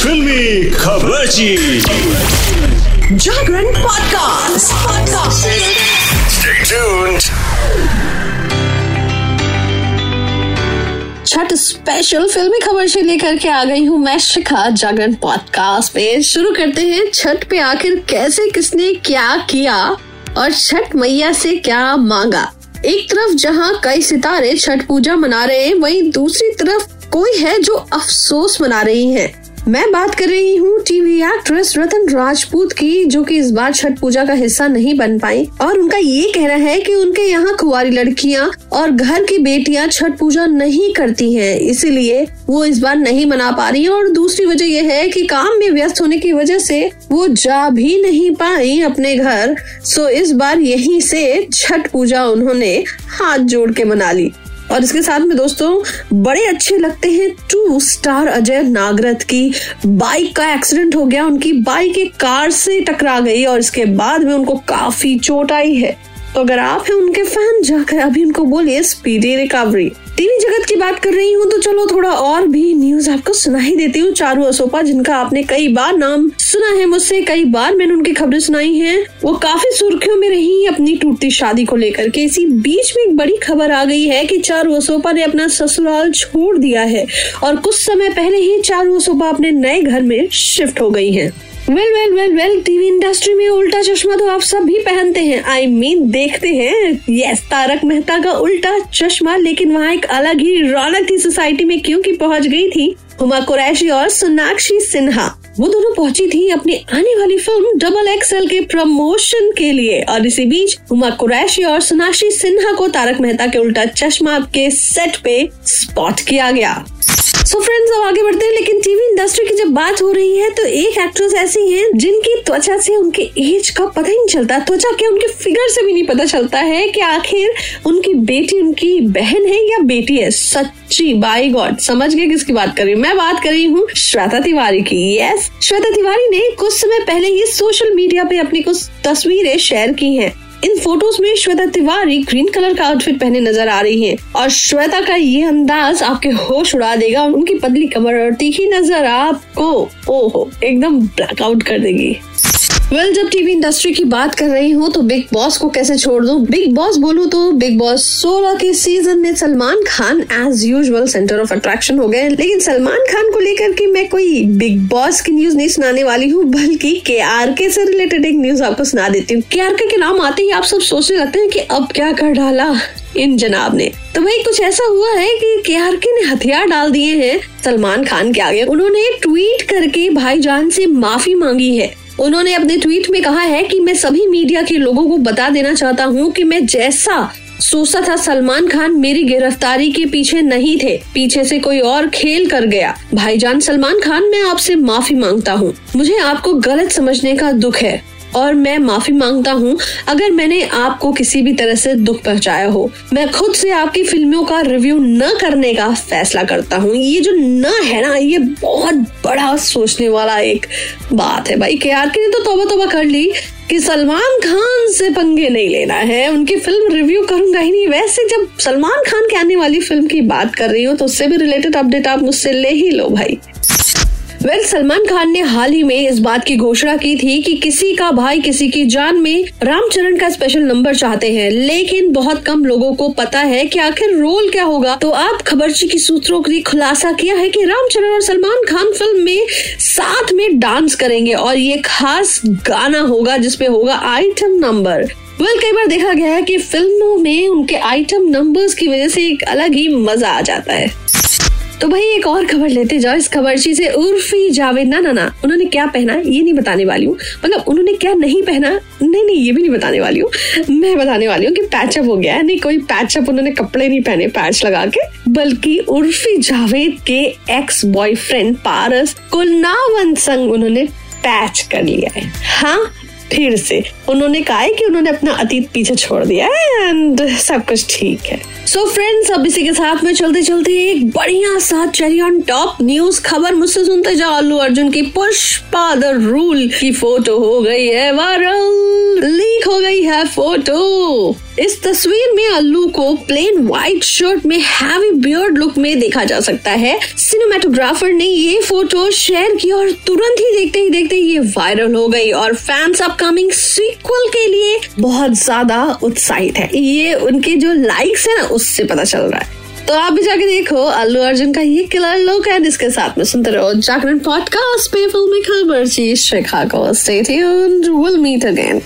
फिल्मी खबर Jagran podcast podcast. Chhath special फिल्मी खबर से लेकर के आ गई हूँ मैं शिखा जागरण पॉडकास्ट पे शुरू करते हैं छठ पे आखिर कैसे किसने क्या किया और छठ मैया से क्या मांगा एक तरफ़ जहाँ कई सितारे छठ पूजा मना रहे हैं वहीं दूसरी तरफ़ कोई है जो अफसोस मना रही हैं। मैं बात कर रही हूँ टीवी एक्ट्रेस रतन राजपूत की, जो कि इस बार छठ पूजा का हिस्सा नहीं बन पाई। और उनका ये कहना है कि उनके यहाँ कुंवारी लड़कियाँ और घर की बेटियाँ छठ पूजा नहीं करती हैं। इसीलिए वो इस बार नहीं मना पा रही और दूसरी वजह यह है कि काम में व्यस्त होने की वजह से वो जा भी नहीं पाई अपने घर। सो इस बार यहीं से छठ पूजा उन्होंने हाथ जोड़ के मना ली। और इसके साथ में दोस्तों, बड़े अच्छे लगते हैं टू स्टार अजय नागरथ की। बाइक का एक्सीडेंट हो गया, उनकी बाइक एक कार से टकरा गई और इसके बाद में उनको काफ़ी चोट आई है। तो अगर आप हैं उनके फ़ैन, जाकर अभी उनको बोलिए स्पीडी रिकवरी टीवी जगत की बात कर रही हूँ तो चलो थोड़ा और भी न्यूज़ आपको सुना ही देती हूँ। चारू असोपा जिनका आपने कई बार नाम सुना है मुझसे, कई बार मैंने उनकी खबरें सुनाई हैं। वो काफ़ी सुर्खियों में रही अपनी टूटती शादी को लेकर के। इसी बीच में एक बड़ी खबर आ गई है कि चारू असोपा ने अपना ससुराल छोड़ दिया है। और कुछ समय पहले ही चारू असोपा अपने नए घर में शिफ्ट हो गई है। Well well well well TV industry में उल्टा चश्मा तो आप सब भी पहनते हैं। आई I मीन mean, देखते हैं। यस तारक मेहता का उल्टा चश्मा लेकिन वहाँ एक अलग ही रौनक थी सोसाइटी में क्योंकि पहुँच गई थी हुमा कुरैशी और सोनाक्षी सिन्हा। वो दोनों पहुँची थी अपनी आने वाली फ़िल्म डबल एक्सएल के प्रमोशन के लिए। और इसी बीच हुमा कुरैशी और सोनाक्षी सिन्हा को तारक मेहता के उल्टा चश्मा के सेट पे स्पॉट किया गया। सो so फ्रेंड्स अब आगे बढ़ते हैं, लेकिन टीवी इंडस्ट्री की जब बात हो रही है तो एक एक्ट्रेस ऐसी हैं जिनकी त्वचा से उनके एज का पता ही नहीं चलता। त्वचा के उनके फिगर से भी नहीं पता चलता है कि आखिर उनकी बेटी, उनकी बहन है या बेटी है। सच्ची बाई गॉड समझ गए किसकी बात कर रही हूँ। मैं बात कर रही हूँ श्वेता तिवारी की। यस श्वेता तिवारी ने कुछ समय पहले ही सोशल मीडिया पे अपनी कुछ तस्वीरें शेयर की हैं। इन फ़ोटोज़ में श्वेता तिवारी ग्रीन कलर का आउटफिट पहने नज़र आ रही हैं और श्वेता का ये अंदाज आपके होश उड़ा देगा उनकी पतली कमर और तीखी नज़र आपको, ओहो, एकदम ब्लैकआउट कर देगी। वेल well, जब टीवी इंडस्ट्री की बात कर रही हूँ तो बिग बॉस को कैसे छोड़ दूँ? बिग बॉस बोलूँ तो बिग बॉस 16 के सीज़न में Salman Khan as usual centre of attraction हो गए। लेकिन सलमान खान को लेकर के मैं कोई बिग बॉस की न्यूज़ नहीं सुनाने वाली हूँ बल्कि के आर के से रिलेटेड एक न्यूज़ आपको सुना देती हूँ। के आर के नाम आते ही आप सब सोचने लगते हैं कि अब क्या कर डाला इन जनाब ने। तो वही कुछ ऐसा हुआ है कि के आर के ने हथियार डाल दिए हैं सलमान खान के आगे। उन्होंने ट्वीट करके भाईजान से माफ़ी मांगी है। उन्होंने अपने ट्वीट में कहा है कि मैं सभी मीडिया के लोगों को बता देना चाहता हूँ कि मैं जैसा सोचा था सलमान खान मेरी गिरफ्तारी के पीछे नहीं थे, पीछे से कोई और खेल कर गया। भाईजान सलमान खान, मैं आपसे माफ़ी माँगता हूँ। मुझे आपको गलत समझने का दुख है। और मैं माफ़ी माँगता हूँ, अगर मैंने आपको किसी भी तरह से दुख पहुँचाया हो, मैं खुद से आपकी फ़िल्मों का रिव्यू न करने का फैसला करता हूँ। ये जो न है ना, ये बहुत बड़ा सोचने वाला एक बात है भाई, के आर के ने तो तोबा तोबा कर ली कि सलमान खान से पंगे नहीं लेना है। उनकी फ़िल्म रिव्यू करूँगा ही नहीं। वैसे जब सलमान खान के आने वाली फ़िल्म की बात कर रही हूँ तो उससे भी रिलेटेड अपडेट आप मुझसे ले ही लो भाई। वेल सलमान खान ने हाल ही में इस बात की घोषणा की थी कि किसी का भाई किसी की जान में रामचरण का स्पेशल नंबर चाहते हैं। लेकिन बहुत कम लोगों को पता है कि आखिर रोल क्या होगा। तो आप खबरची की सूत्रों ने खुलासा किया है कि रामचरण और सलमान खान फ़िल्म में साथ में डांस करेंगे और ये खास गाना होगा जिसपे होगा आइटम नंबर वेल well, कई बार देखा गया है कि फ़िल्मों में उनके आइटम नंबर्स की वजह से एक अलग ही मज़ा आ जाता है। तो भाई एक और खबर लेते जाओ, इस खबरची से उर्फी जावेद। ना ना ना, उन्होंने क्या पहना ये नहीं बताने वाली हूँ। मतलब उन्होंने क्या नहीं पहना, नहीं नहीं, ये भी नहीं बताने वाली हूँ। मैं बताने वाली हूँ कि पैचअप हो गया है। नहीं, कोई पैचअप उन्होंने कपड़े नहीं पहने पैच लगा के। बल्कि उर्फी जावेद के एक्स बॉयफ्रेंड पारस कुलनावन संग उन्होंने पैच कर लिया है। हाँ फिर से। उन्होंने कहा है कि उन्होंने अपना अतीत पीछे छोड़ दिया है एंड सब कुछ ठीक है। सो फ्रेंड्स अब इसी के साथ में चलते चलते एक बढ़िया सा चेरी ऑन टॉप न्यूज़ खबर मुझसे सुनते जाओ। अल्लू अर्जुन की पुष्पा द रूल की फ़ोटो हो गई है। वायरल। लीक हो गई है फ़ोटो इस तस्वीर में अल्लू को प्लेन व्हाइट शर्ट में हैवी बियर्ड लुक में देखा जा सकता है। सिनेमाटोग्राफर ने ये फ़ोटो शेयर की और तुरंत ही देखते ही देखते ये वायरल हो गई और फैंस अपकमिंग सीक्वल के लिए बहुत ज़्यादा उत्साहित है। ये उनके जो लाइक्स है ना, उससे पता चल रहा है। तो आप भी जाके देखो, अल्लू अर्जुन का ये किलर लुक है, जिसके साथ में सुनते रहो जागरण पॉडकास्ट पे फिल्मी खबर। जी Chicago stay tuned will meet again